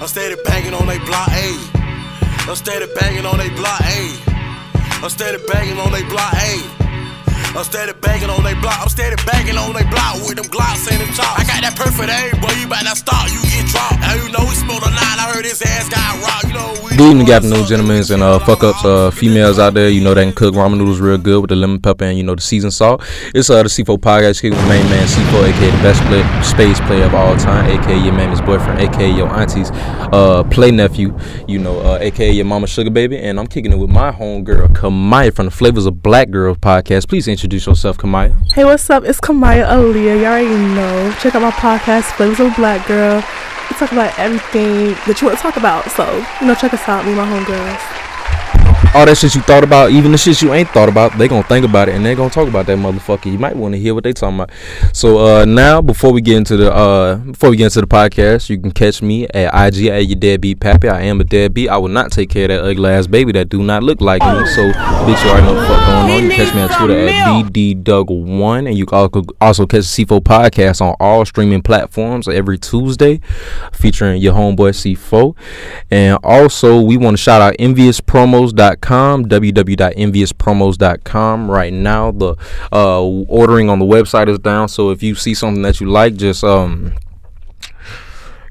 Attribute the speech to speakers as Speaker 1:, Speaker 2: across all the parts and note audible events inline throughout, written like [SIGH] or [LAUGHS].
Speaker 1: I'm steady banging on they block, ayy. I'm steady banging on they block, ayy. I'm steady banging on they block, ayy. I'm steady banging on they block. I'm steady banging on they block with them glocks and them chops. I got that perfect aim, boy. You better not stop, you get dropped. Now you know we smoke a nine. I heard his ass got rocked. You know we.
Speaker 2: Good evening, got no gentlemen and uh, fuck ups, uh, females out there. You know they can cook ramen noodles real good with the lemon pepper and you know the seasoned salt. It's uh the C4 podcast here with main man C4, aka the best play, space player of all time, aka your mama's boyfriend, aka your auntie's uh play nephew. You know, uh, aka your mama sugar baby, and I'm kicking it with my homegirl Kamaya from the Flavors of Black Girls podcast. Please introduce yourself, Kamaya.
Speaker 3: Hey, what's up? It's Kamaya Aaliyah. Y'all already know. Check out my podcast, Flavors of a Black Girl. We talk about everything that you want to talk about. So, you know, check us out, me and my homegirls.
Speaker 2: All that shit you thought about, even the shit you ain't thought about, they gonna think about it and they gonna talk about that motherfucker. You might want to hear what they talking about. So uh now before we get into the uh before we get into the podcast, you can catch me at IG at your deadbeat pappy. I am a deadbeat. I will not take care of that ugly ass baby that do not look like me. So bitch, you already know what the fuck going on. You can catch me on Twitter at BDDug1 and you can also catch the C4 podcast on all streaming platforms every Tuesday, featuring your homeboy C4. And also we want to shout out Envious enviouspromos.com www.enviouspromos.com right now the uh ordering on the website is down so if you see something that you like just um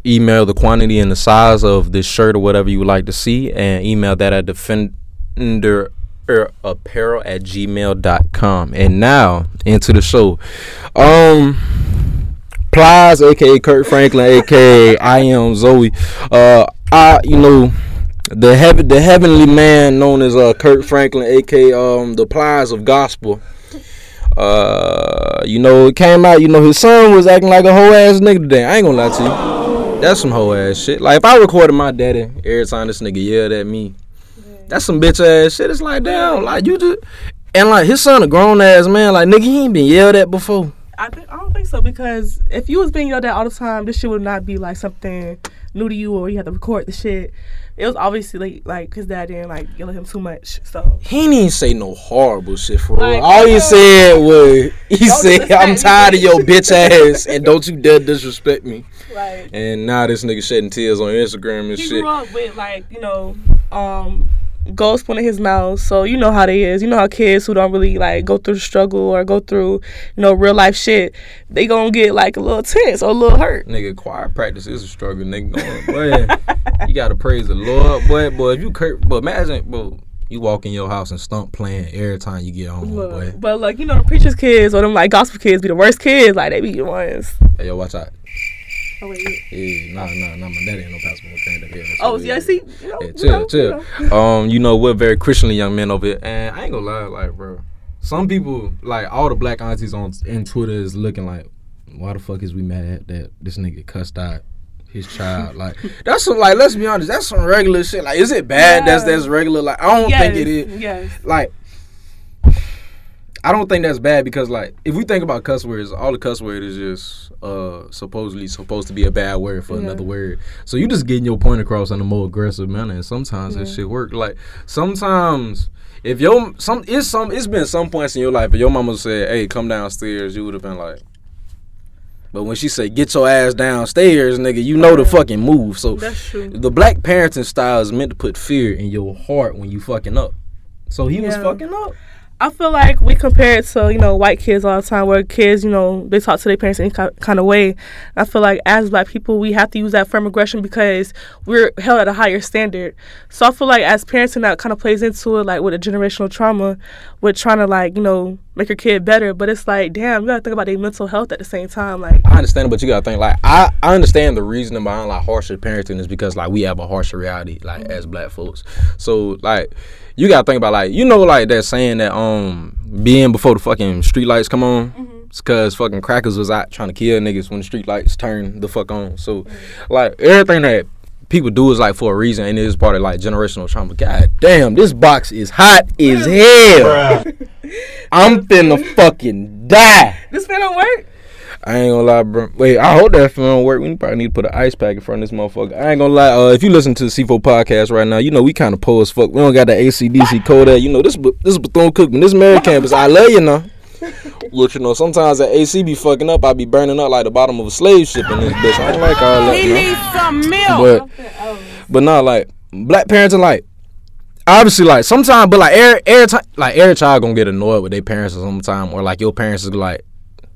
Speaker 2: email the quantity and the size of this shirt or whatever you would like to see and email that at defender apparel at gmail.com and now into the show um plies aka kirk franklin aka i am zoe uh i you know the heaven the heavenly man known as uh Kirk Franklin, aka um the plies of gospel. Uh you know, it came out, you know, his son was acting like a whole ass nigga today. I ain't gonna lie to you. That's some whole ass shit. Like if I recorded my daddy every time this nigga yelled at me, that's some bitch ass shit. It's like damn, like you just and like his son a grown ass man, like nigga he ain't been yelled at before.
Speaker 3: I, I don't think so because if you was being yelled at all the time, this shit would not be like something new to you or you have to record the shit. It was obviously like, like his dad didn't like yell at him too much. So
Speaker 2: He didn't say no horrible shit for real. All he said was he said, I'm tired of your bitch ass and don't you dare disrespect me.
Speaker 3: right.
Speaker 2: And now this nigga shedding tears on Instagram and
Speaker 3: He
Speaker 2: shit.
Speaker 3: grew up with like you know, um, gold spoon in his mouth. So you know how they is. You know how kids who don't really like go through the struggle or go through you know real life shit, they gonna get like a little tense or a little hurt.
Speaker 2: Nigga, choir practice is a struggle, nigga. Boy, you gotta praise the Lord, boy. Boy, if you cur- but imagine, boy, you walk in your house and stump playing every time you get home, boy.
Speaker 3: But like you know, the preachers' kids or them like gospel kids be the worst kids. Like they be the ones.
Speaker 2: Hey, yo, watch out.
Speaker 3: Oh wait.
Speaker 2: Yeah, nah, nah, nah, my daddy ain't no pastor. Kind of here.
Speaker 3: Oh yeah, see. You know,
Speaker 2: Yeah,
Speaker 3: you
Speaker 2: chill,
Speaker 3: know,
Speaker 2: chill.
Speaker 3: you know. [LAUGHS]
Speaker 2: Um, you know, we're very Christianly young men over here, and I ain't gonna lie, like, bro, some people, like, all the black aunties on in Twitter is looking like, why the fuck is we mad that this nigga cussed out his [LAUGHS] child? like, that's some, like, let's be honest, that's some regular shit. Like, is it bad? That's that's regular. Like, I don't
Speaker 3: Yes,
Speaker 2: think it is.
Speaker 3: Yes.
Speaker 2: Like. I don't think that's bad because like if we think about cuss words, all the cuss word is just uh supposedly supposed to be a bad word for
Speaker 3: Yeah.
Speaker 2: another word. So you just getting your point across in a more aggressive manner, and sometimes that
Speaker 3: Yeah.
Speaker 2: shit work. Like sometimes if your some it's some it's been some points in your life, if your mama said, "Hey, come downstairs," you would have been like. But when she said, "Get your ass downstairs, nigga," you know the fucking move. So
Speaker 3: That's true.
Speaker 2: the black parenting style is meant to put fear in your heart when you fucking up. So he was fucking up.
Speaker 3: I feel like we compare it to you know white kids all the time, where kids you know they talk to their parents in any kind of way. I feel like as black people, we have to use that firm aggression because we're held at a higher standard. So I feel like as parents, and that kind of plays into it, like with a generational trauma, with trying to like you know make your kid better. But it's like, damn, you gotta think about their mental health at the same time. Like,
Speaker 2: I understand, but you gotta think like I, I understand the reasoning behind like harsher parenting is because like we have a harsher reality like as mm-hmm. black folks. So like you gotta think about like you know like that saying that um being before the fucking street lights come on. It's cause fucking crackers was out trying to kill niggas when the street lights turn the fuck on. So mm-hmm. like everything that people do is like for a reason and it is part of like generational trauma. God damn, this box is hot as hell. [LAUGHS] I'm finna fucking die.
Speaker 3: this fan don't work.
Speaker 2: I ain't gonna lie, bro. Wait, I hope that phone work. We probably need to put an ice pack in front of this motherfucker. I ain't gonna lie. Uh, if you listen to the C4 podcast right now, you know we kind of poor as fuck. We don't got the ACDC code. You know this. this is Bethune Cookman. This Mary campus. I love you now. Look, you know sometimes the AC be fucking up. I be burning up like the bottom of a slave ship in this bitch. I don't like all that. Know?
Speaker 4: some milk.
Speaker 2: But But not like black parents are like obviously like sometimes, but like every every time, like every child gonna get annoyed with their parents or sometime, or like your parents is like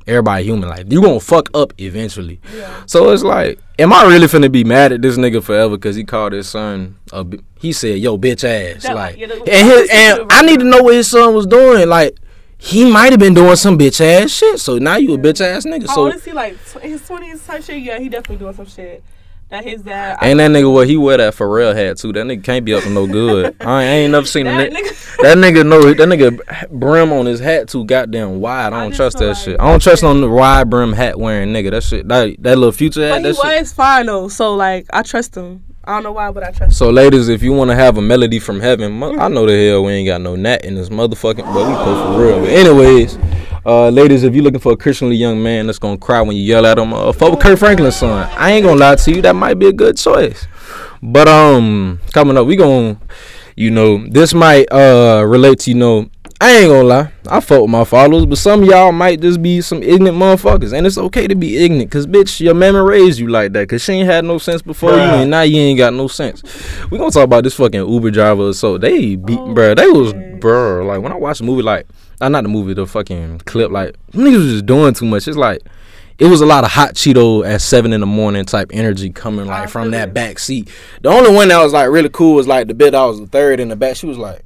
Speaker 2: everybody human. Like you gonna fuck up eventually.
Speaker 3: Yeah.
Speaker 2: So it's like, am I really finna be mad at this nigga forever because he called his son a? He said, "Yo, bitch ass."
Speaker 3: That-
Speaker 2: like, and his, and I need to know what his son was doing. Like, he might have been doing some bitch ass shit. So now you a bitch ass nigga.
Speaker 3: How
Speaker 2: So
Speaker 3: old is he? Like tw- his twenties type shit. Yeah, he definitely doing some shit. That his dad.
Speaker 2: And that nigga what he wear that Pharrell hat too. That nigga can't be up to no good. [LAUGHS] I, ain't- I ain't never seen a
Speaker 3: that
Speaker 2: nigga.
Speaker 3: nigga. [LAUGHS]
Speaker 2: That nigga know that nigga brim on his hat too goddamn wide. I
Speaker 3: I
Speaker 2: don't
Speaker 3: just
Speaker 2: trust that
Speaker 3: like-
Speaker 2: shit. I don't trust on the wide brim hat wearing nigga. That shit that that little future hat.
Speaker 3: But he
Speaker 2: That shit.
Speaker 3: fine though, so like I trust him. I don't know why, but I trust.
Speaker 2: So ladies, if you want to have a melody from heaven, mo- I know the hell we ain't got no gnat in this motherfucking. But we post for real. But anyways, uh, ladies, if you're looking for a Christianly young man that's gonna cry when you yell at him, uh, fuck with Kirk Franklin's son. I ain't gonna lie to you, that might be a good choice. But um, coming up, we gonna, you know, this might uh relate to you know. I ain't gonna lie, I fuck with my followers, but some of y'all might just be some ignorant motherfuckers, and it's okay to be ignorant, cause bitch, your mama raised you like that, cause she ain't had no sense before you,
Speaker 4: Bruh.
Speaker 2: and now you ain't got no sense. We gonna talk about this fucking Uber driver. So they beat,
Speaker 3: Oh,
Speaker 2: bruh. They was,
Speaker 3: shit.
Speaker 2: bruh. Like when I watched the movie, like, uh, not the movie, the fucking clip. Like niggas was just doing too much. It's like it was a lot of hot Cheeto at seven in the morning type energy coming like from that back seat. The only one that was like really cool was like the bit I was the third in the back. She was like,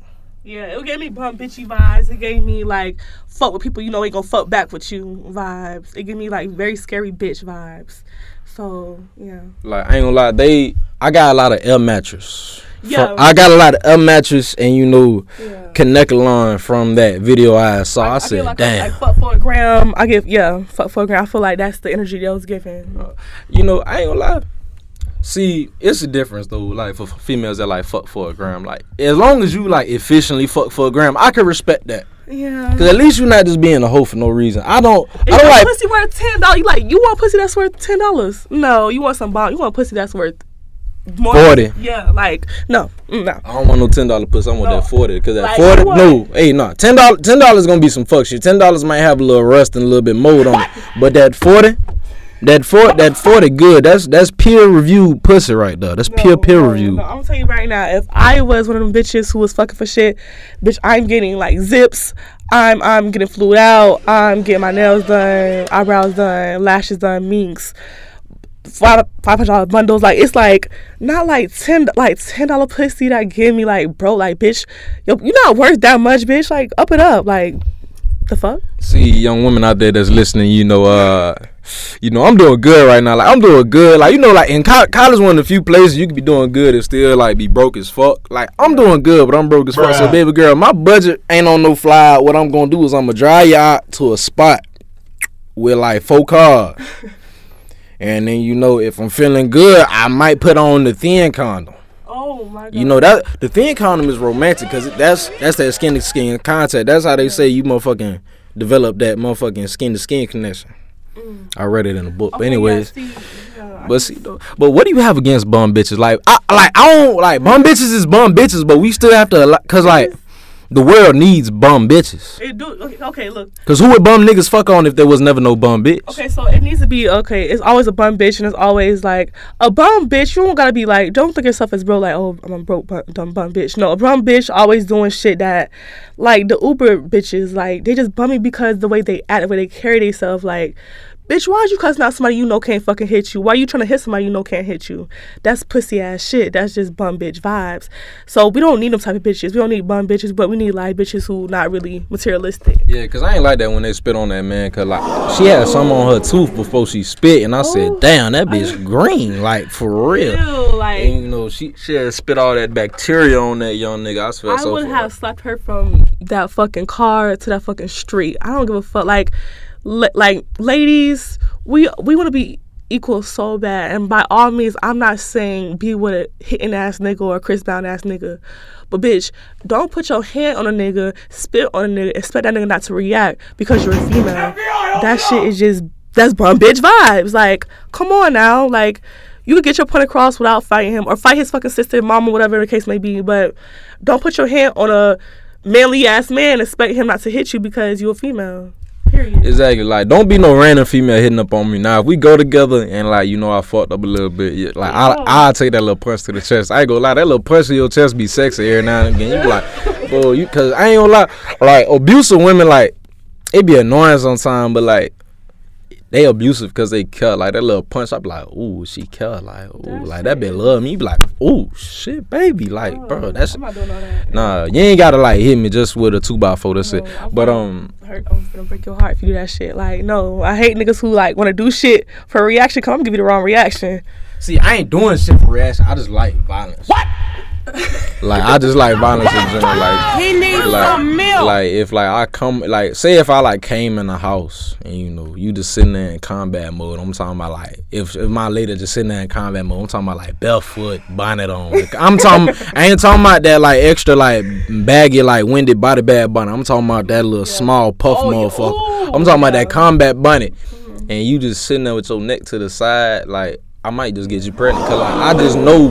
Speaker 3: Yeah, it gave me bum bitchy vibes. It gave me like fuck with people you know ain't gonna fuck back with you vibes. It gave me like very scary bitch vibes. So yeah.
Speaker 2: like I ain't gonna lie, they. I got a lot of L mattress.
Speaker 3: Yeah.
Speaker 2: I got a lot of L mattress, and you know,
Speaker 3: Yeah.
Speaker 2: connect line from that video I saw. I,
Speaker 3: I
Speaker 2: said,
Speaker 3: like,
Speaker 2: damn.
Speaker 3: like fuck for a gram. I give yeah, fuck for a gram. I feel like that's the energy that was given.
Speaker 2: Uh, you know, I ain't gonna lie. See, it's a difference though. Like for females that like fuck for a gram, like as long as you like efficiently fuck for a gram, I can respect that.
Speaker 3: Yeah.
Speaker 2: Cause at least you're not just being a hoe for no reason. I don't. I
Speaker 3: If
Speaker 2: don't
Speaker 3: your
Speaker 2: like.
Speaker 3: pussy worth ten dollars, you like you want pussy that's worth ten dollars? No, you want some bomb. You want pussy that's worth more.
Speaker 2: 40.
Speaker 3: Yeah, like no, mm, no.
Speaker 2: I don't want no ten dollar pussy. I want
Speaker 3: No.
Speaker 2: that forty. Cause that
Speaker 3: Like,
Speaker 2: forty, no, hey, no, ten dollars. Ten dollars gonna be some fuck shit. Ten dollars might have a little rust and a little bit mold on it. But that forty, that four, that forty, good. That's that's peer reviewed pussy right there. That's peer
Speaker 3: No,
Speaker 2: peer
Speaker 3: no,
Speaker 2: review.
Speaker 3: no. I'm gonna tell you right now, if I was one of them bitches who was fucking for shit, bitch, I'm getting like zips. I'm I'm getting flued out. I'm getting my nails done, eyebrows done, lashes done, minks. Five five hundred dollar bundles, like it's like not like ten like ten dollar pussy that give me like bro, like bitch, yo, you're not worth that much, bitch. Like up it up, like the fuck.
Speaker 2: See, young women out there that's listening, you know, uh, you know, I'm doing good right now. Like I'm doing good. Like you know, like in co- college, one of the few places you could be doing good and still like be broke as fuck. Like I'm doing good, but I'm broke as fuck. So baby girl, my budget ain't on no fly. What I'm gonna do is I'm gonna drive you out to a spot with like four cars. [LAUGHS] And then you know, if I'm feeling good, I might put on the thin condom.
Speaker 3: Oh my god.
Speaker 2: You know that the thin condom is romantic because that's that's that skin to skin contact. That's how they say you motherfucking develop that motherfucking skin to skin connection. Mm. I read it in a book. But anyways,
Speaker 3: yeah, see, yeah,
Speaker 2: but see, though- but what do you have against bum bitches? Like I like I don't like bum bitches is bum bitches, but we still have to cause like the world needs bum bitches.
Speaker 3: it do okay, okay, look.
Speaker 2: Cause who would bum niggas fuck on if there was never no bum bitch?
Speaker 3: Okay, so it needs to be okay. It's always a bum bitch, and it's always like a bum bitch. You don't gotta be like, don't think yourself as bro. Like, oh, I'm a broke bum, dumb bum bitch. No, a bum bitch always doing shit that, like the Uber bitches, like they just bummy because the way they act, the way they carry themselves. Like, bitch, why'd you cussing out somebody you know can't fucking hit you? Why are you trying to hit somebody you know can't hit you? That's pussy ass shit. That's just bum bitch vibes. So we don't need them type of bitches. We don't need bum bitches, but we need like bitches who not really materialistic.
Speaker 2: Yeah, cause I ain't like that when they spit on that man. Cause like she had some on her tooth before she spit, and I said,
Speaker 3: Oh.
Speaker 2: "Damn, that bitch green, like for real."
Speaker 3: Ew, like.
Speaker 2: And you know, she she had spit all that bacteria on that young nigga. I swear
Speaker 3: I
Speaker 2: so.
Speaker 3: would have slapped her from that fucking car to that fucking street. I don't give a fuck. Like, li- like ladies, we we want to be equal so bad, and by all means, I'm not saying be with a hitting ass nigga or a Chris Brown ass nigga, but bitch, don't put your hand on a nigga, spit on a nigga, expect that nigga not to react because you're a female. That shit is just that's bum bitch vibes. Like, come on now, like. You could get your point across without fighting him, or fight his fucking sister, mama, whatever the case may be. But don't put your hand on a manly ass man expect him not to hit you because you're a female. Period.
Speaker 2: Exactly. Like, don't be no random female hitting up on me. Now, if we go together and like, you know, I fucked up a little bit, yeah, like, I I take that little punch to the chest. I ain't gonna lie, that little punch to your chest be sexy every now and again. You be like, [LAUGHS] bro, you, cause I ain't gonna lie, like abusive women, like, it be annoying sometimes, but like. They abusive because they cut like that little punch. I be like, ooh, she cut like, ooh,
Speaker 3: That
Speaker 2: like that
Speaker 3: shit.
Speaker 2: bitch love me. You be like, ooh, shit, baby, like, bro, that's
Speaker 3: I'm not doing all that.
Speaker 2: nah. You ain't gotta like hit me just with a two by four. That's it.
Speaker 3: No, I'm
Speaker 2: But um,
Speaker 3: hurt. I'm gonna break your heart if you do that shit. Like, no, I hate niggas who like want to do shit for a reaction. Come, I'm gonna give you the wrong reaction.
Speaker 2: See, I ain't doing shit for reaction. I just like violence. What? like I just like violence in general. Like Like,
Speaker 4: some milk.
Speaker 2: like if like I come like say if I like came in the house and you know you just sitting there in combat mode. I'm talking about like if if my lady just sitting there in combat mode. I'm talking about like barefoot, bonnet on. I'm talking. I ain't talking about that like extra like baggy like winded body bag bonnet. I'm talking about that little small puff
Speaker 3: Oh, yeah.
Speaker 2: motherfucker.
Speaker 3: Ooh,
Speaker 2: I'm talking about that combat bonnet. Mm-hmm. And you just sitting there with your neck to the side, like I might just get you pregnant. Cause like I just know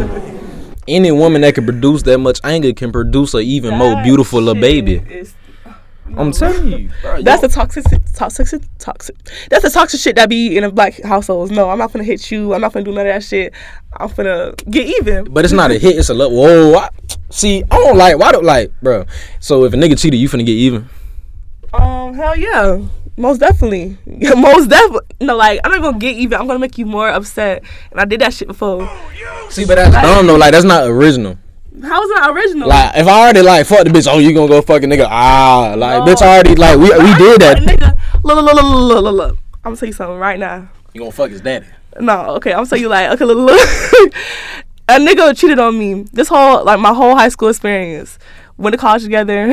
Speaker 2: any woman that can produce that much anger can produce a even more beautiful little baby.
Speaker 3: is-
Speaker 2: I'm telling you, bro,
Speaker 3: That's the toxic, toxic, toxic. That's the toxic shit that be in a black households. No, I'm not gonna hit you. I'm not gonna do none of that shit. I'm gonna get even.
Speaker 2: But it's not a hit. It's a look. Whoa, I, see, I don't like. Why don't like, bro? So if a nigga cheated, you finna get even.
Speaker 3: Um, hell yeah, most definitely, [LAUGHS] most definitely. No, like I'm not gonna get even. I'm gonna make you more upset. And I did that shit before.
Speaker 2: See, but don't know. Like that's not original.
Speaker 3: How is that original?
Speaker 2: Like if I already like fuck the bitch, oh you gonna go fuck a nigga? Ah, like
Speaker 3: No.
Speaker 2: bitch already like we we did that.
Speaker 3: Nigga, look, look, look, look, look, look, look. I'm gonna tell you something right now.
Speaker 2: You gonna fuck his daddy?
Speaker 3: No, okay, I'm gonna tell you like, okay, look, look. [LAUGHS] a nigga cheated on me. This whole like my whole high school experience. Went to college together.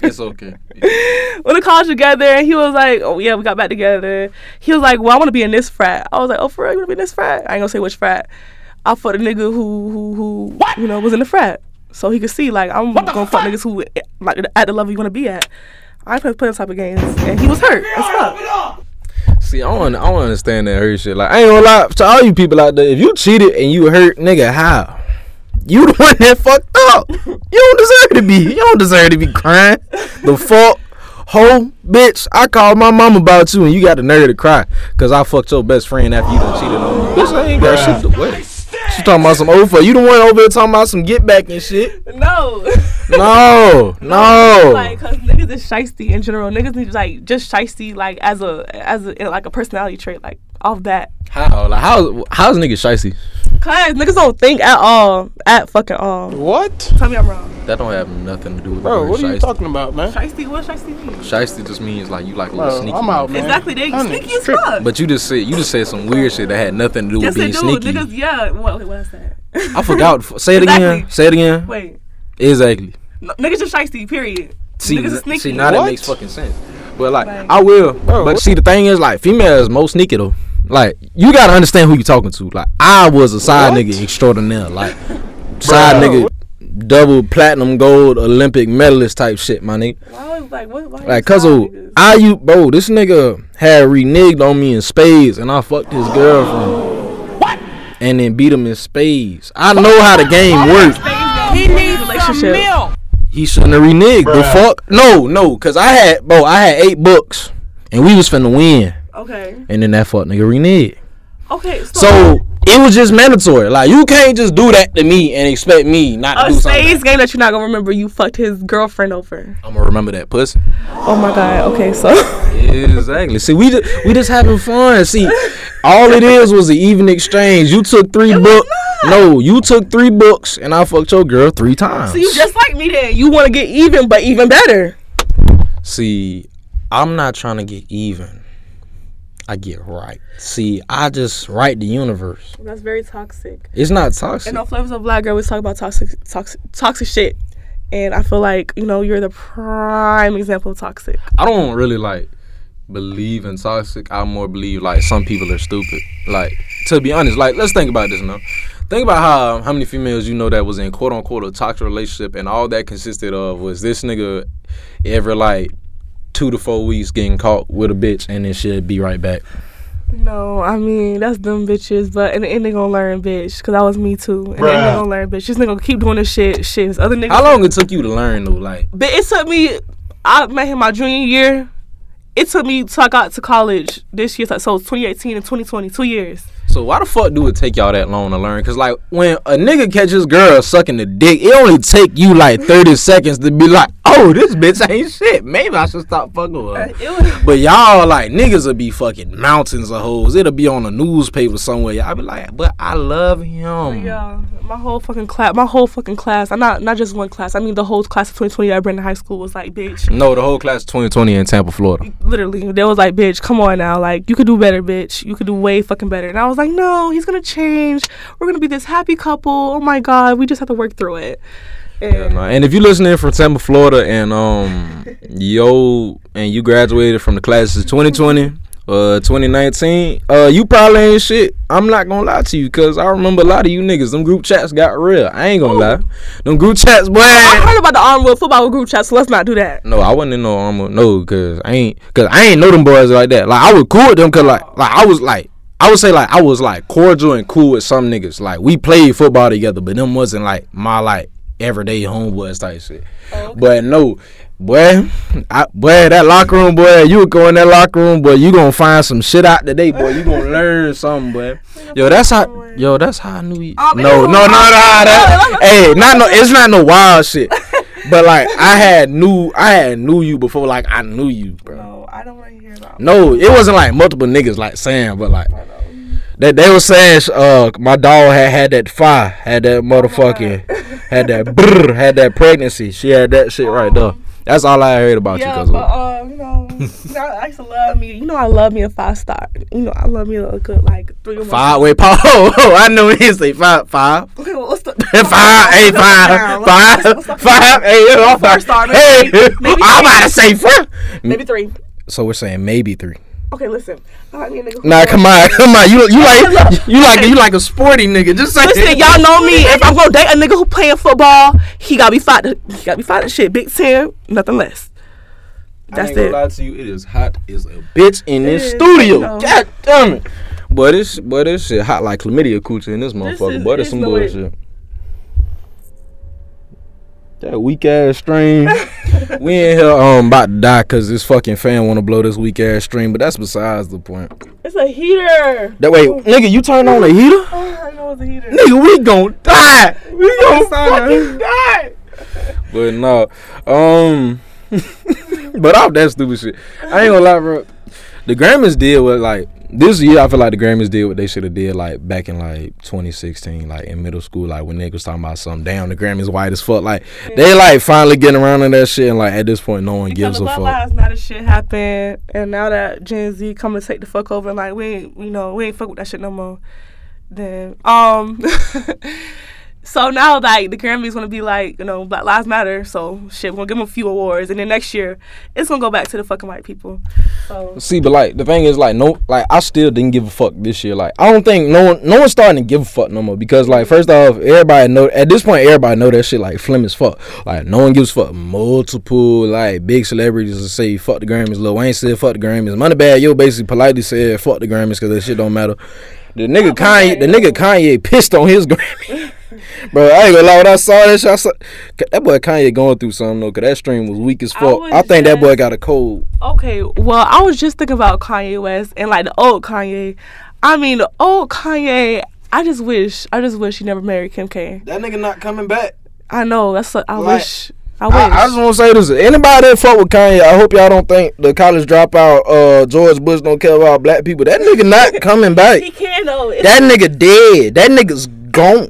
Speaker 2: It's okay. [LAUGHS]
Speaker 3: went to college together, and he was like, "Oh yeah, we got back together." He was like, "Well, I want to be in this frat." I was like, "Oh, for real, you want to be in this frat?" I ain't gonna say which frat. I fucked a nigga who who who you know was in the frat, so he could see like I'm gonna fuck niggas who like at the level you want to be at. I ain't playing type of games, and he was hurt as fuck.
Speaker 2: See, I want I want to understand that hurt shit. Like I ain't gonna lie to all you people out there. If you cheated and you hurt, nigga, how? You the one that fucked up. You don't deserve to be. You don't deserve to be crying. The fuck, hoe, bitch. I called my mom about you and you got the nerve to cry because I fucked your best friend after you done cheated on me. Bitch, I ain't got shit to. She talking about some over. You the one over there talking about some get back and shit.
Speaker 3: No.
Speaker 2: No, [LAUGHS] no.
Speaker 3: like cause niggas is shiesty in general. Niggas need like just shiesty like as a as a like a personality trait like off that.
Speaker 2: How? Like how? How's nigga shicey?
Speaker 3: Cause niggas don't think at all at fucking all.
Speaker 4: What?
Speaker 3: Tell me I'm wrong.
Speaker 2: That don't have nothing to do with
Speaker 4: Bro,
Speaker 2: the
Speaker 4: what are you talking about, man?
Speaker 3: Shiesty, what shiesty mean?
Speaker 2: Shiesty just means like you like a little
Speaker 4: Bro,
Speaker 2: sneaky.
Speaker 4: I'm out, man.
Speaker 3: Exactly, they
Speaker 4: That
Speaker 3: sneaky as
Speaker 4: tripping.
Speaker 3: fuck.
Speaker 2: But you just said you just said some weird shit that had nothing to do
Speaker 3: yes,
Speaker 2: with
Speaker 3: they
Speaker 2: being
Speaker 3: do.
Speaker 2: sneaky.
Speaker 3: Niggas, yeah. What, wait, what is that?
Speaker 2: I forgot. [LAUGHS] Say it again. Say it again.
Speaker 3: Wait,
Speaker 2: Exactly.
Speaker 3: no, niggas just shiesty. Period.
Speaker 2: See,
Speaker 3: niggas is sneaky.
Speaker 2: see now that makes fucking sense. But like,
Speaker 3: Like-
Speaker 2: I will.
Speaker 4: Bro,
Speaker 2: but see, the thing is, like, females most sneaky though. Like, you gotta understand who you talking to. Like, I was a side
Speaker 4: What?
Speaker 2: nigga extraordinaire. Like, [LAUGHS] side
Speaker 4: Bro,
Speaker 2: nigga, double platinum gold Olympic medalist type shit, my nigga.
Speaker 3: Why, like, what, why
Speaker 2: Like, cause of? I you bro, this nigga had reneged on me in spades, and I fucked his girlfriend. What? And then beat him in spades. I know how the game works.
Speaker 4: He needs some
Speaker 3: Relationship.
Speaker 4: milk.
Speaker 2: He shouldn't have reneged. The fuck? No, no, cause I had bro, I had eight books, and we was finna win,
Speaker 3: Okay.
Speaker 2: and then that fuck nigga reneged.
Speaker 3: Okay. So,
Speaker 2: So it was just mandatory. Like you can't just do that to me and expect me not to do something.
Speaker 3: spades game that you're not gonna remember. You fucked his girlfriend over.
Speaker 2: I'm gonna remember that pussy.
Speaker 3: Oh my god. Okay. So. [LAUGHS]
Speaker 2: Exactly. See, we just, we just having fun. See, all it is was an even exchange. You took three books. No, you took three books, and I fucked your girl three times.
Speaker 3: So you just like me then. You want to get even, but even better.
Speaker 2: See, I'm not trying to get even. I get right. See, I just write the universe.
Speaker 3: That's very toxic.
Speaker 2: It's not toxic.
Speaker 3: And on Flavors of Black Girl, we talk about toxic, toxic, toxic shit. And I feel like you know you're the prime example of toxic.
Speaker 2: I don't really like believe in toxic. I more believe like some people are stupid. Like to be honest, like let's think about this now. Think about how how many females you know that was in quote unquote a toxic relationship, and all that consisted of was this nigga ever like two to four weeks getting caught with a bitch, and then she'd be right back.
Speaker 3: No, I mean that's them bitches, but in the end they gonna learn, bitch, because that was me too. And then they
Speaker 4: Bruh.
Speaker 3: gonna learn, bitch. This nigga gonna keep doing this shit. Shit, this other niggas.
Speaker 2: How long it took you to learn though? Like
Speaker 3: But it took me. I met him my junior year, it took me till I got to college this year. So it's 2018 and 2020, two years.
Speaker 2: So why the fuck do it take y'all that long to learn? Cause like when a nigga catches girl sucking the dick, it only take you like thirty [LAUGHS] seconds to be like, oh, this bitch ain't shit. Maybe I should stop fucking with her.
Speaker 3: Uh,
Speaker 2: but y'all like niggas will be fucking mountains of hoes. It'll be on a newspaper somewhere. Y'all be like, but I love him.
Speaker 3: yeah, my whole fucking class, my whole fucking class. I'm not not just one class. I mean the whole class of 2020 at Brandon High School was like, bitch.
Speaker 2: No, the whole class 2020 in Tampa, Florida.
Speaker 3: Literally, they was like, bitch, come on now. Like, you could do better, bitch. You could do way fucking better. And I was like, no, he's gonna change. We're gonna be this happy couple. Oh my god, we just have to work through it. And
Speaker 2: Uh, And if you're listening from Tampa, Florida, and um, [LAUGHS] yo, and you graduated from the classes 2020, uh, 2019, uh, you probably ain't shit. I'm not gonna lie to you, cause I remember a lot of you niggas. Them group chats got real. I ain't gonna lie. Them group chats, boy.
Speaker 3: I heard about the Armwood football group chats, so let's not do that.
Speaker 2: No, I wasn't in no armor. No, cause I ain't, cause I ain't know them boys like that. Like I was cool with them, cause like, like I was like, I would say like I was like cordial and cool with some niggas. Like we played football together, but them wasn't like my like everyday homeboys type shit. Oh, but no, boy, I, boy, that locker room, boy, you would go in that locker room, boy, you gonna find some shit out today, boy. You gonna learn something, boy. [LAUGHS] Yo, that's how, yo, that's how I knew you.
Speaker 3: Oh,
Speaker 2: no, no, no, no, that, hey, not no, it's not no wild shit. [LAUGHS] But like I had knew, I had knew you before, like I knew you, bro.
Speaker 3: No, I don't want to hear about.
Speaker 2: No, it wasn't like multiple niggas like saying, but like that they was saying uh my dog had had that fire, had that motherfucking [LAUGHS] had that brr, had that pregnancy. She had that shit right there. That's all I heard about
Speaker 3: Yeah,
Speaker 2: you, cuz.
Speaker 3: but uh, you know, [LAUGHS] I used to love me. You know, I love me a five star. You know, I love me a good like three or.
Speaker 2: Five wait, Paul. [LAUGHS] Oh, I know he say five five.
Speaker 3: Okay, well, what's the
Speaker 2: Five, hey, five, five, five, hey, yeah,
Speaker 3: Four star, maybe
Speaker 2: Hey,
Speaker 3: maybe
Speaker 2: I'm about to say five.
Speaker 3: Maybe three.
Speaker 2: So we're saying maybe three.
Speaker 3: Okay, listen. I need a nigga
Speaker 2: Nah, come on, come on. You you like [LAUGHS] you like you like a sporty nigga. Just say
Speaker 3: Listen,
Speaker 2: it.
Speaker 3: y'all know me. [LAUGHS] If I'm gonna date a nigga who playing football, he gotta be fight. He gotta be fighting shit. Big Ten, nothing less. That's
Speaker 2: I ain't gonna
Speaker 3: it.
Speaker 2: lie to you. It is hot as a bitch in this
Speaker 3: is,
Speaker 2: studio.
Speaker 3: I.
Speaker 2: God damn it. But this, but this shit hot like chlamydia coochie in this motherfucker.
Speaker 3: is-
Speaker 2: but it's
Speaker 3: it's
Speaker 2: some
Speaker 3: no way-
Speaker 2: bullshit. That weak ass stream. [LAUGHS] we in here um about to die because this fucking fan want to blow this weak ass stream, but that's besides the point.
Speaker 3: It's a heater.
Speaker 2: That way, nigga, you turn on the heater,
Speaker 3: Oh, I know it's a heater.
Speaker 2: nigga, we gon' die. We gon'
Speaker 3: Sauna.
Speaker 2: fucking die. But no, um, [LAUGHS] but off that stupid shit, I ain't gonna lie, bro. The Grammys did what like this year. I feel like the Grammys did what they should have did like back in like 2016, like in middle school, like when niggas was talking about something. Damn, the Grammys white as fuck. Like they like finally getting around on that shit, and like at this point, no one
Speaker 3: Because
Speaker 2: gives a
Speaker 3: Black
Speaker 2: fuck.
Speaker 3: Lives Matter shit happened, and now that Gen Z coming to take the fuck over, and like we ain't, you know, we ain't fuck with that shit no more. Then, um, [LAUGHS] so now like the Grammys gonna be like, you know, Black Lives Matter. So shit, we're gonna give them a few awards, and then next year it's gonna go back to the fucking white people. So
Speaker 2: See, but like the thing is, like no, like I still didn't give a fuck this year. Like I don't think no one, no one's starting to give a fuck no more because like first off, everybody know at this point, everybody know that shit like flim as fuck. Like no one gives a fuck. Multiple like big celebrities to say fuck the Grammys. Lil Wayne said fuck the Grammys. Money Moneybagg Yo basically politely said fuck the Grammys because that shit don't matter. The nigga Kanye, the nigga Kanye pissed on his [LAUGHS] Grammy. [LAUGHS] Bro, I ain't gonna lie. When I saw that shit, I saw, that boy Kanye going through something though. Cause that stream was weak as fuck.
Speaker 3: was
Speaker 2: I, think that boy got a cold.
Speaker 3: okay, well, I was just thinking about Kanye West and like the old Kanye. I mean, the old Kanye. I just wish, I just wish he never married Kim K.
Speaker 2: That nigga not coming back.
Speaker 3: I know that's. what I
Speaker 2: Like,
Speaker 3: wish. I wish.
Speaker 2: I, I just want to say this: anybody that fuck with Kanye, I hope y'all don't think the college dropout uh, George Bush don't care about black people. That nigga not [LAUGHS] coming back.
Speaker 3: he can though. It's-
Speaker 2: That nigga dead. That nigga's gone.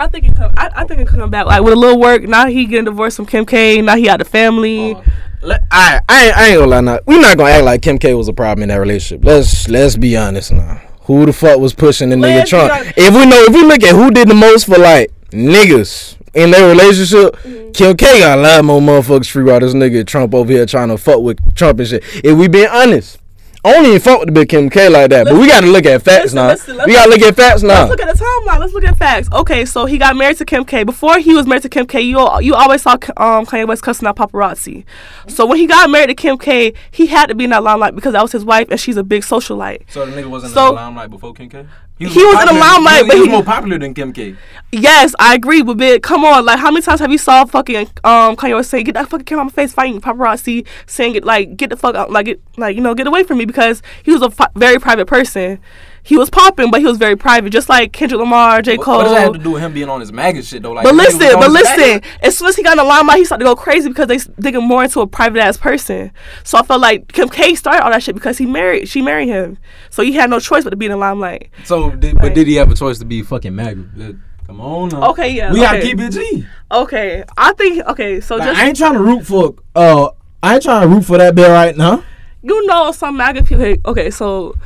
Speaker 3: I think it come. I, I think it come back like with a little work. Now he getting divorced from Kim K. Now he got the family.
Speaker 2: Let- I, I, ain't, I ain't gonna lie. Now. We not gonna act like Kim K was a problem in that relationship. Let's let's be honest now. Who the fuck was pushing the nigga Trump? If we know, if we look at who did the most for like niggas in their relationship,
Speaker 3: Mm-hmm.
Speaker 2: Kim K got a lot more motherfuckers free while this nigga Trump over here trying to fuck with Trump and shit. If we being honest, I don't even fuck with the big Kim K like that. but we got to look at facts
Speaker 3: listen,
Speaker 2: now.
Speaker 3: listen, let's-
Speaker 2: we got to look at facts now.
Speaker 3: Let's look at the timeline. Let's look at facts. Okay, so he got married to Kim K. Before he was married to Kim K, you you always saw um, Kanye West cussing out paparazzi. So when he got married to Kim K, he had to be in that limelight because that was his wife and she's a big socialite.
Speaker 2: So the nigga wasn't
Speaker 3: So-
Speaker 2: limelight before Kim K.
Speaker 3: He was in the limelight,
Speaker 4: he,
Speaker 3: but
Speaker 4: he was more popular than Kim K.
Speaker 3: Yes, I agree, but bitch, come on, like how many times have you saw fucking um Kanye West saying, "Get that fucking camera on my face," fighting paparazzi, saying it like, "Get the fuck out," like it, like you know, get away from me because he was a fi- very private person. He was popping, but he was very private, just like Kendrick Lamar, J Cole.
Speaker 4: what does that have to do with him being on his MAGA shit though? Like,
Speaker 3: But
Speaker 4: the nigga was
Speaker 3: listen, but listen. As soon as he got in the limelight, he started to go crazy because they digging more into a private ass person. So I felt like Kim K started all that shit because he married, she married him. So he had no choice but to be in the limelight.
Speaker 4: So, did, but did he have a choice to be fucking MAGA? Uh, Come on, now.
Speaker 3: Okay, yeah,
Speaker 4: We gotta keep it G.
Speaker 3: Okay, I think okay. So
Speaker 5: Like,
Speaker 3: just
Speaker 5: I ain't trying to root for. Uh, I ain't trying to root for that bill right now.
Speaker 3: you know some MAGA people. Okay, okay, so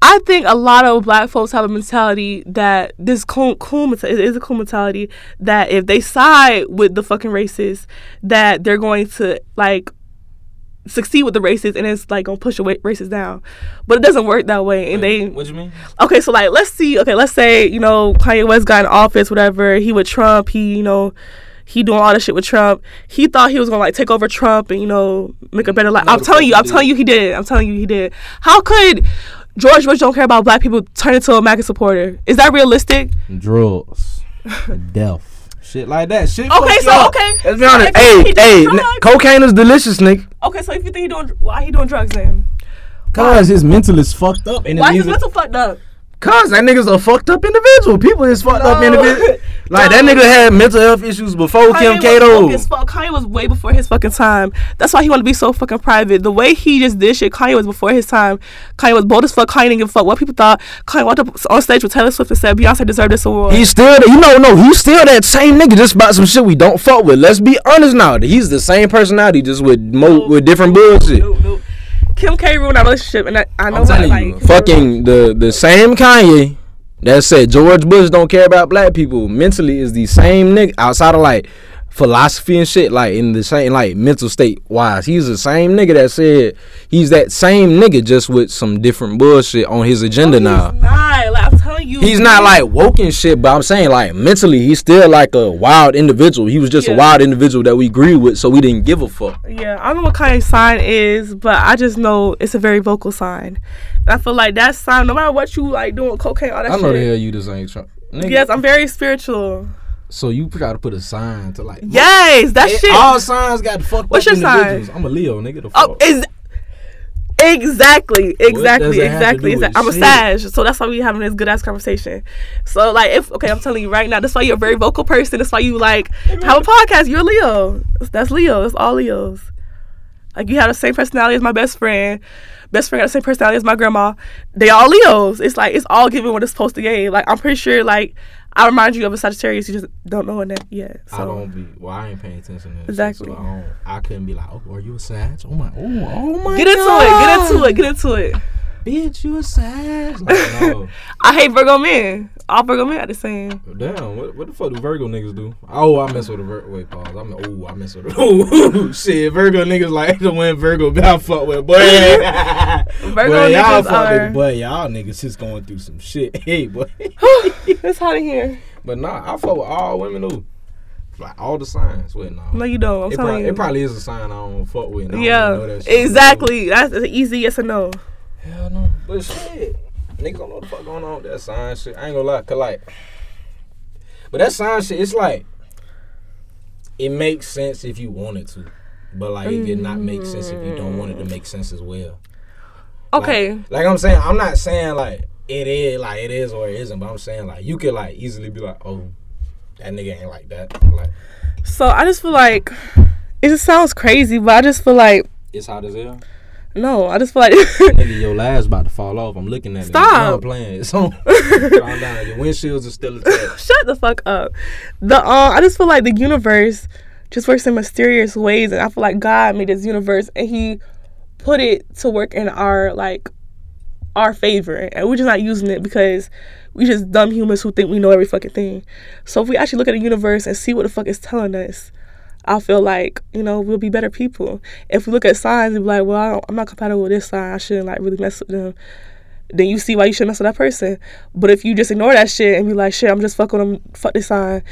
Speaker 3: I think a lot of black folks have a mentality that this cool, cool is a cool mentality that if they side with the fucking racists, that they're going to like succeed with the racists and it's like gonna push the racists down. But it doesn't work that way. And they
Speaker 4: What you mean?
Speaker 3: okay, so like let's see. Okay, let's say you know Kanye West got in office, whatever. He with Trump. He you know he doing all this shit with Trump. He thought he was gonna like take over Trump and you know make a better life.
Speaker 4: No,
Speaker 3: I'm telling you, I'm
Speaker 4: did.
Speaker 3: telling you, he did. I'm telling you, he did. How could George Bush don't care about black people turn into a MAGA supporter? Is that realistic?
Speaker 5: Drugs, [LAUGHS] death, shit like that. Shit.
Speaker 3: Okay, so
Speaker 5: y'all.
Speaker 3: okay.
Speaker 2: Let's be honest.
Speaker 3: If
Speaker 2: Hey, hey, n- cocaine is delicious, nigga.
Speaker 3: Okay, so if you think he doing, why he doing drugs then?
Speaker 5: Cause his mental is fucked up, and
Speaker 3: Why
Speaker 5: he's
Speaker 3: his mental fucked up?
Speaker 2: Cause that nigga's a fucked up individual. People is fucked up individual. [LAUGHS] Like that nigga had mental health issues before Kim
Speaker 3: Kanye
Speaker 2: K
Speaker 3: was woke
Speaker 2: though.
Speaker 3: as fuck. Kanye was way before his fucking time. That's why he wanted to be so fucking private. The way he just did shit, Kanye was before his time. Kanye was bold as fuck. Kanye didn't give a fuck what people thought. Kanye walked up on stage with Taylor Swift and said Beyonce deserved this award.
Speaker 2: He's still, you know, no, he's still that same nigga, just about some shit we don't fuck with. Let's be honest now. He's the same personality, just with mo with different bullshit.
Speaker 3: Nope, nope. Kim K ruined our relationship, and I, I know
Speaker 4: I'm
Speaker 3: what,
Speaker 4: telling
Speaker 3: like,
Speaker 4: you,
Speaker 2: Fucking the the same Kanye that said George Bush don't care about black people mentally is the same nigga outside of like philosophy and shit, like in the same like mental state wise. He's the same nigga that said he's that same nigga just with some different bullshit on his agenda now.
Speaker 3: Not. Like, telling you,
Speaker 2: He's not like woke and shit, but I'm saying like mentally, he's still like a wild individual. He was just
Speaker 3: Yeah.
Speaker 2: a wild individual that we agree with, so we didn't give a fuck.
Speaker 3: Yeah, I don't know what Kanye's sign is, but I just know it's a very vocal sign. And I feel like that sign, no matter what you like doing cocaine, all that
Speaker 4: I know the hell you just ain't trying. Nigga,
Speaker 3: Yes, I'm very spiritual.
Speaker 4: so you try to put a sign to like.
Speaker 3: Yes, that
Speaker 4: Eh,
Speaker 3: shit.
Speaker 4: All signs got fucked
Speaker 3: What's
Speaker 4: up
Speaker 3: your sign?
Speaker 4: I'm a Leo, nigga. The
Speaker 3: Oh,
Speaker 4: fuck.
Speaker 3: is exactly, exactly,
Speaker 4: that have to
Speaker 3: exactly. exactly. I'm a
Speaker 4: shit?
Speaker 3: Sag, so that's why we having this good ass conversation. So like, if okay, I'm telling you right now, that's why you're a very vocal person. That's why you like have a podcast. You're Leo. That's Leo. It's all Leos. Like you have the same personality as my best friend. Best friend got the same personality as my grandma. They all Leos. It's like it's all given what it's supposed to give. Like I'm pretty sure. Like I remind you of a Sagittarius. You just don't know it yet. So
Speaker 4: I don't be. Well, I ain't paying attention. To shit,
Speaker 3: Exactly.
Speaker 4: So I, don't, I couldn't be like, oh, are you a Sag? Oh my, oh, oh my.
Speaker 3: get into it. Get into it. Get into it.
Speaker 4: Bitch, you a Sag? Like, [LAUGHS] no.
Speaker 3: I hate Virgo men. All Virgo men are the same.
Speaker 4: Damn, what, what the fuck do Virgo niggas do? Oh, I mess with a Virgo. Wait, pause. I'm oh, I mess with a [LAUGHS] oh shit. Virgo niggas like the one Virgo y'all fuck with, boy. [LAUGHS]
Speaker 3: Virgo
Speaker 5: Boy, y'all
Speaker 3: niggas
Speaker 5: fuck
Speaker 3: are.
Speaker 5: with, boy, y'all niggas just going through some shit. Hey, boy.
Speaker 3: it's hot in here.
Speaker 4: but nah, I fuck with all women though. Like all the signs. Wait, no.
Speaker 3: No, you don't. I'm
Speaker 4: it,
Speaker 3: telling
Speaker 4: probably,
Speaker 3: you.
Speaker 4: it probably is a sign I don't fuck with. and
Speaker 3: yeah,
Speaker 4: know that shit.
Speaker 3: exactly. That's an easy yes or no.
Speaker 4: Hell no. But shit, niggas don't know what the fuck going on with that sign shit. I ain't gonna lie, cause like, but that sign shit, it's like, it makes sense if you want it to, but like it did not make sense if you don't want it to mm. make sense as well. Like-
Speaker 3: Okay.
Speaker 4: Like, I'm saying, I'm not saying like it is like it is or it isn't, but I'm saying like you could like easily be like, oh, that nigga ain't like that. Like
Speaker 3: So I just feel like it just sounds crazy, but I just feel like
Speaker 4: it's hot as hell.
Speaker 3: No. I just feel like [LAUGHS]
Speaker 4: Nigga, your last about to fall off. I'm looking at it.
Speaker 3: Stop.
Speaker 4: Playing. It's on. [LAUGHS] Down. Your windshields are still attached. [LAUGHS]
Speaker 3: shut the fuck up. The uh, I just feel like the universe just works in mysterious ways, and I feel like God made this universe, and He put it to work in our like our favor, and we're just not using it because we just dumb humans who think we know every fucking thing. So if we actually look at the universe and see what the fuck it's telling us. I feel like you know we'll be better people if we look at signs and be like, well, I don't, I'm not compatible with this sign. I shouldn't like really mess with them. Then you see why you shouldn't mess with that person. But if you just ignore that shit and be like, shit, I'm just fucking them, fuck this sign,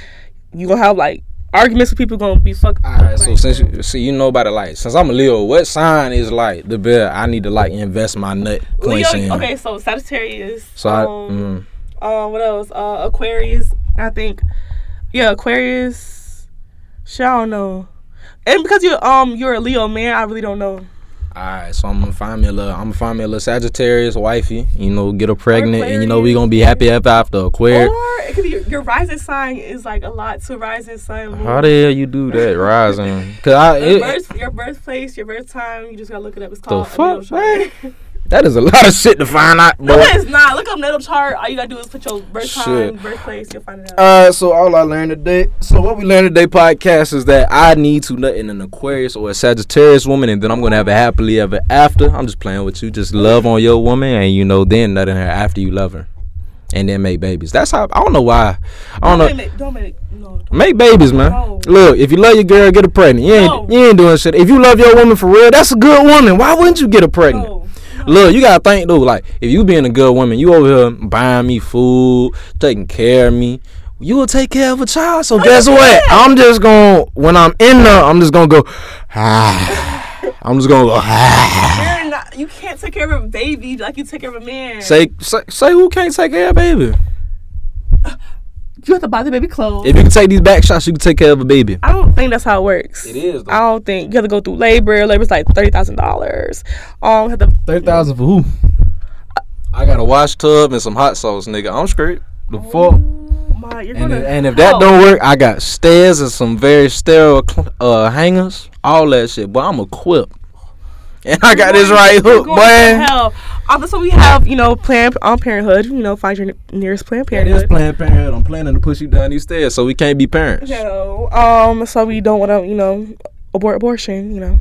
Speaker 3: you gonna have like arguments with people gonna be fuck.
Speaker 2: Alright, so since you see you know about the like since I'm a Leo, what sign is like the bill I need to like invest my nut
Speaker 3: Leo,
Speaker 2: in?
Speaker 3: okay, so Sagittarius.
Speaker 2: So I,
Speaker 3: um,
Speaker 2: mm,
Speaker 3: Um, what else? Uh, Aquarius. I think. Yeah, Aquarius. Shit, I don't know. And because you're um you're a Leo man, I really don't know.
Speaker 2: All right, so I'm gonna find me a little. I'm gonna find me a little Sagittarius wifey. You know, get her pregnant, and you know we gonna be happy ever after Aquarius.
Speaker 3: Or it could be your, your rising sign is like a lot to rising sign. Moon.
Speaker 2: How the hell you do that, [LAUGHS] rising? Cause I
Speaker 3: your, birth, your birthplace, your birth time, you just gotta look it up. It's
Speaker 2: the
Speaker 3: called natal
Speaker 2: fuck. [LAUGHS] That is a lot of shit to find out,
Speaker 3: No, it's not. Look up natal chart. All you gotta do is put your birth time, birthplace. You'll find it out.
Speaker 2: Uh, so all I learned today. So what we learned today podcast is that I need to nut in an Aquarius or a Sagittarius woman, and then I'm gonna have a happily ever after. I'm just playing with you. Just love on your woman, and you know then nut in her after you love her, and then make babies. That's how. I don't know why. I don't know.
Speaker 3: Don't make, don't make, no. Don't.
Speaker 2: Make babies, man.
Speaker 3: No.
Speaker 2: Look, if you love your girl, get her pregnant. You ain't
Speaker 3: No.
Speaker 2: you ain't doing shit. If you love your woman for real, that's a good woman. Why wouldn't you get her pregnant? Look, you gotta think though. Like, if you being a good woman, you over here buying me food, taking care of me. You will take care of a child. So guess what? I'm just gonna when I'm in there, I'm just gonna go. Ah. [SIGHS] I'm just gonna go. Ah. [SIGHS]
Speaker 3: You're not, you can't take care of a baby like you take care of a man.
Speaker 2: Say, say say who can't take care of a baby?
Speaker 3: You have to buy the baby clothes.
Speaker 2: If you can take these back shots, you can take care of a baby.
Speaker 3: I don't think that's how it works.
Speaker 2: It is, though.
Speaker 3: I don't think you have to go through labor. Labor's like thirty thousand dollars. Um, have to
Speaker 5: Thirty thousand for who?
Speaker 2: I got a wash tub and some hot sauce, nigga. I'm straight. The fuck.
Speaker 3: Oh my, you're
Speaker 2: And
Speaker 3: gonna.
Speaker 2: if, and if that
Speaker 3: Oh.
Speaker 2: don't work, I got stairs and some very sterile uh, hangers, all that shit. But I'm equipped, and [LAUGHS] I got this right hook, boy.
Speaker 3: hell. Um, we have, you know, Planned um, Parenthood. You know, find your nearest Planned
Speaker 2: It is
Speaker 3: Parenthood.
Speaker 2: Planned Parenthood. I'm planning to push you down these stairs, so we can't be parents.
Speaker 3: So, um, so we don't want to, you know, abort abortion. You know,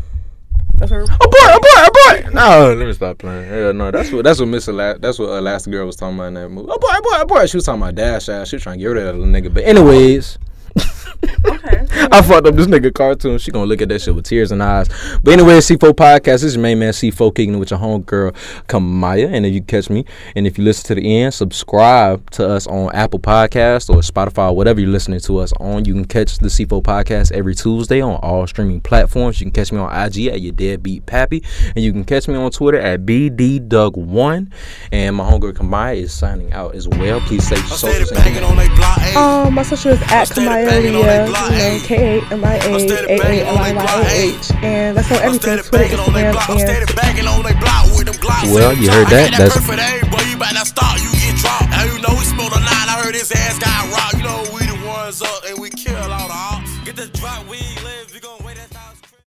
Speaker 3: that's her.
Speaker 2: Abort, abort, abort. [LAUGHS] No, let me stop playing. Hell no, that's what that's what Miss Elas- that's what Elastigirl was talking about in that movie. Abort, abort, abort. She was talking about dash ass. She was trying to get rid of that little nigga. But anyways.
Speaker 3: Okay.
Speaker 2: I fucked up this nigga cartoon. She gonna look at that shit with tears in her eyes. But anyway, C4 podcast. This is your main man C4 kicking it with your homegirl Kamaya. And if you catch me, and if you listen to the end, subscribe to us on Apple Podcast or Spotify, whatever you're listening to us on. You can catch the C4 podcast every Tuesday on all streaming platforms. You can catch me on IG at your deadbeat pappy, and you can catch me on Twitter at BDDug1. And my homegirl Kamaya is signing out as well. Please say
Speaker 1: I
Speaker 2: social.
Speaker 1: steady banging on they block, ayy.
Speaker 3: Um, my social is at Kamaya
Speaker 1: banging on
Speaker 3: Leah,
Speaker 1: they block,
Speaker 3: you know,
Speaker 1: ayy.
Speaker 3: K A M I A
Speaker 1: I'm steady
Speaker 3: A A
Speaker 1: banging on
Speaker 3: L I
Speaker 1: they
Speaker 3: Y
Speaker 1: block,
Speaker 3: A
Speaker 1: ayy.
Speaker 3: H, and that's on everything: Twitter,
Speaker 1: banging on they
Speaker 3: Instagram,
Speaker 1: block. I'm steady
Speaker 3: and
Speaker 1: banging on they block with them glocks.
Speaker 2: Well, you heard that. That's-
Speaker 1: perfect aim, boy. You better not stop. You get dropped. Now you know we smoke a nine. I heard his ass got rocked. You know we the ones up and we kill all the ops. Get the drop. We live. We gon'